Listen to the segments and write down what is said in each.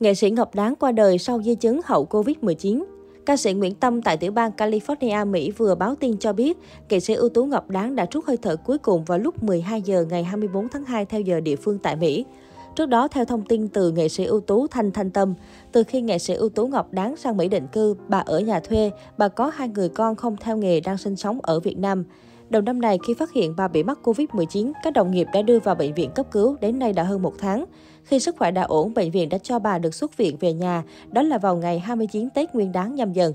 Nghệ sĩ Ngọc Đáng qua đời sau di chứng hậu Covid-19. Ca sĩ Nguyễn Tâm tại tiểu bang California, Mỹ vừa báo tin cho biết, nghệ sĩ ưu tú Ngọc Đáng đã trút hơi thở cuối cùng vào lúc 12 giờ ngày 24 tháng 2 theo giờ địa phương tại Mỹ. Trước đó, theo thông tin từ nghệ sĩ ưu tú Thanh Thanh Tâm, từ khi nghệ sĩ ưu tú Ngọc Đáng sang Mỹ định cư, bà ở nhà thuê, bà có hai người con không theo nghề đang sinh sống ở Việt Nam. Đầu năm này, khi phát hiện bà bị mắc Covid-19, các đồng nghiệp đã đưa vào bệnh viện cấp cứu, đến nay đã hơn một tháng. Khi sức khỏe đã ổn, bệnh viện đã cho bà được xuất viện về nhà, đó là vào ngày 29 Tết Nguyên đáng nhâm dần.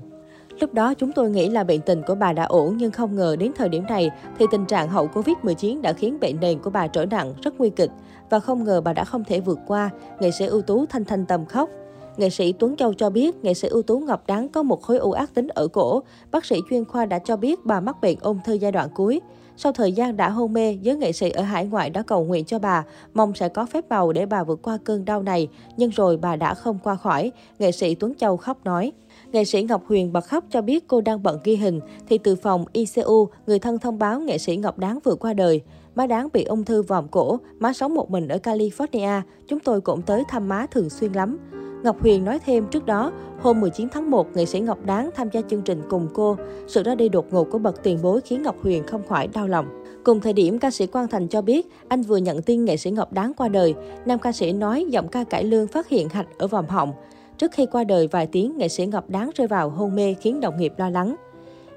Lúc đó chúng tôi nghĩ là bệnh tình của bà đã ổn nhưng không ngờ đến thời điểm này thì tình trạng hậu Covid-19 đã khiến bệnh nền của bà trở nặng, rất nguy kịch. Và không ngờ bà đã không thể vượt qua, nghệ sĩ ưu tú Thanh Thanh Tâm khóc. Nghệ sĩ Tuấn Châu cho biết, nghệ sĩ ưu tú Ngọc Đáng có một khối u ác tính ở cổ. Bác sĩ chuyên khoa đã cho biết bà mắc bệnh ung thư giai đoạn cuối. Sau thời gian đã hôn mê, giới nghệ sĩ ở hải ngoại đã cầu nguyện cho bà, mong sẽ có phép màu để bà vượt qua cơn đau này, nhưng rồi bà đã không qua khỏi. Nghệ sĩ Tuấn Châu khóc nói. Nghệ sĩ Ngọc Huyền bật khóc cho biết cô đang bận ghi hình, thì từ phòng ICU, người thân thông báo nghệ sĩ Ngọc Đáng vừa qua đời. Má Đáng bị ung thư vòm cổ, má sống một mình ở California, chúng tôi cũng tới thăm má thường xuyên lắm. Ngọc Huyền nói thêm trước đó, hôm 19 tháng 1, nghệ sĩ Ngọc Đáng tham gia chương trình cùng cô. Sự ra đi đột ngột của bậc tiền bối khiến Ngọc Huyền không khỏi đau lòng. Cùng thời điểm, ca sĩ Quang Thành cho biết anh vừa nhận tin nghệ sĩ Ngọc Đáng qua đời. Nam ca sĩ nói giọng ca cải lương phát hiện hạch ở vòm họng. Trước khi qua đời vài tiếng, nghệ sĩ Ngọc Đáng rơi vào hôn mê khiến đồng nghiệp lo lắng.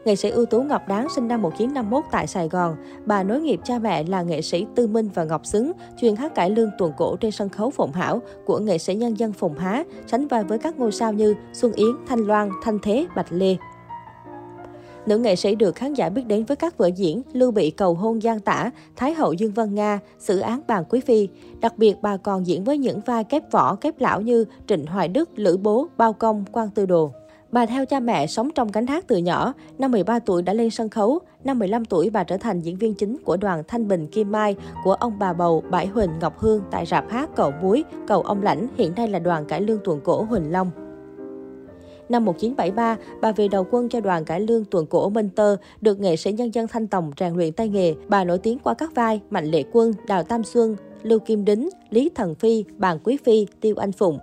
Nghệ sĩ ưu tú Ngọc Đáng sinh năm 1951 tại Sài Gòn. Bà nối nghiệp cha mẹ là nghệ sĩ Tư Minh và Ngọc Xứng, chuyên hát cải lương tuồng cổ trên sân khấu Phụng Hảo của nghệ sĩ nhân dân Phùng Há, sánh vai với các ngôi sao như Xuân Yến, Thanh Loan, Thanh Thế, Bạch Lê. Nữ nghệ sĩ được khán giả biết đến với các vở diễn Lưu Bị cầu hôn Giang Tả, Thái hậu Dương Vân Nga, Xử án bàn Quý Phi. Đặc biệt, bà còn diễn với những vai kép võ, kép lão như Trịnh Hoài Đức, Lữ Bố, Bao Công, Quan Tư Đồ. Bà theo cha mẹ sống trong cánh hát từ nhỏ, năm 13 tuổi đã lên sân khấu, năm 15 tuổi bà trở thành diễn viên chính của đoàn Thanh Bình Kim Mai của ông bà bầu Bãi Huỳnh Ngọc Hương tại rạp hát Cầu Muối, Cầu Ông Lãnh, hiện nay là đoàn cải lương tuồng cổ Huỳnh Long. Năm 1973, bà về đầu quân cho đoàn cải lương tuồng cổ Minh Tơ, được nghệ sĩ nhân dân Thanh Tòng rèn luyện tay nghề. Bà nổi tiếng qua các vai Mạnh Lệ Quân, Đào Tam Xuân, Lưu Kim Đính, Lý Thần Phi, Bàn Quý Phi, Tiêu Anh Phụng.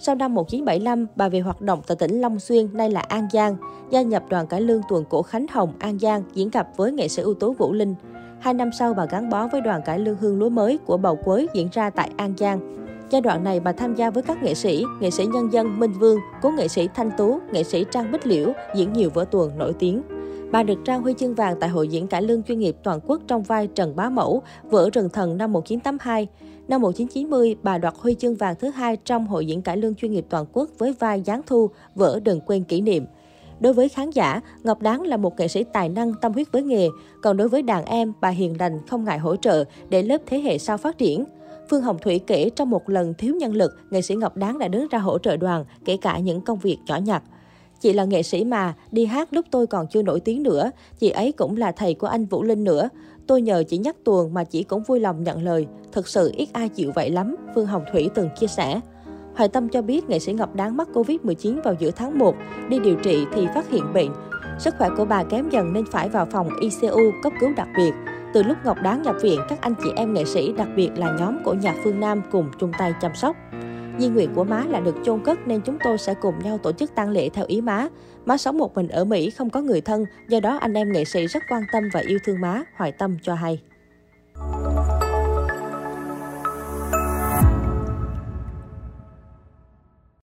Sau năm 1975, bà về hoạt động tại tỉnh Long Xuyên, nay là An Giang, gia nhập đoàn cải lương tuần cổ Khánh Hồng, An Giang, diễn cặp với nghệ sĩ ưu tú Vũ Linh. Hai năm sau, bà gắn bó với đoàn cải lương hương lúa mới của Bầu Quới diễn ra tại An Giang. Giai đoạn này, bà tham gia với các nghệ sĩ, nghệ sĩ nhân dân Minh Vương, cố nghệ sĩ Thanh Tú, nghệ sĩ Trang Bích Liễu, diễn nhiều vở tuồng nổi tiếng. Bà được trao huy chương vàng tại Hội diễn cải lương chuyên nghiệp toàn quốc trong vai Trần Bá Mẫu, vở Rừng Thần năm 1982. Năm 1990, bà đoạt huy chương vàng thứ hai trong Hội diễn cải lương chuyên nghiệp toàn quốc với vai Giáng Thu, vở Đừng quên kỷ niệm. Đối với khán giả, Ngọc Đáng là một nghệ sĩ tài năng tâm huyết với nghề, còn đối với đàn em, bà hiền lành không ngại hỗ trợ để lớp thế hệ sau phát triển. Phương Hồng Thủy kể trong một lần thiếu nhân lực, nghệ sĩ Ngọc Đáng đã đứng ra hỗ trợ đoàn, kể cả những công việc nhỏ nhặt. Chị là nghệ sĩ mà, đi hát lúc tôi còn chưa nổi tiếng nữa. Chị ấy cũng là thầy của anh Vũ Linh nữa. Tôi nhờ chị nhắc tuồng mà chị cũng vui lòng nhận lời. thật sự ít ai chịu vậy lắm, Phương Hồng Thủy từng chia sẻ. Hoài Tâm cho biết nghệ sĩ Ngọc Đáng mắc Covid-19 vào giữa tháng 1. Đi điều trị thì phát hiện bệnh. Sức khỏe của bà kém dần nên phải vào phòng ICU cấp cứu đặc biệt. Từ lúc Ngọc Đáng nhập viện, các anh chị em nghệ sĩ, đặc biệt là nhóm của nhạc phương Nam cùng chung tay chăm sóc. Di nguyện của má là được chôn cất nên chúng tôi sẽ cùng nhau tổ chức tang lễ theo ý má. Má sống một mình ở Mỹ, không có người thân, do đó anh em nghệ sĩ rất quan tâm và yêu thương má, Hoài Tâm cho hay.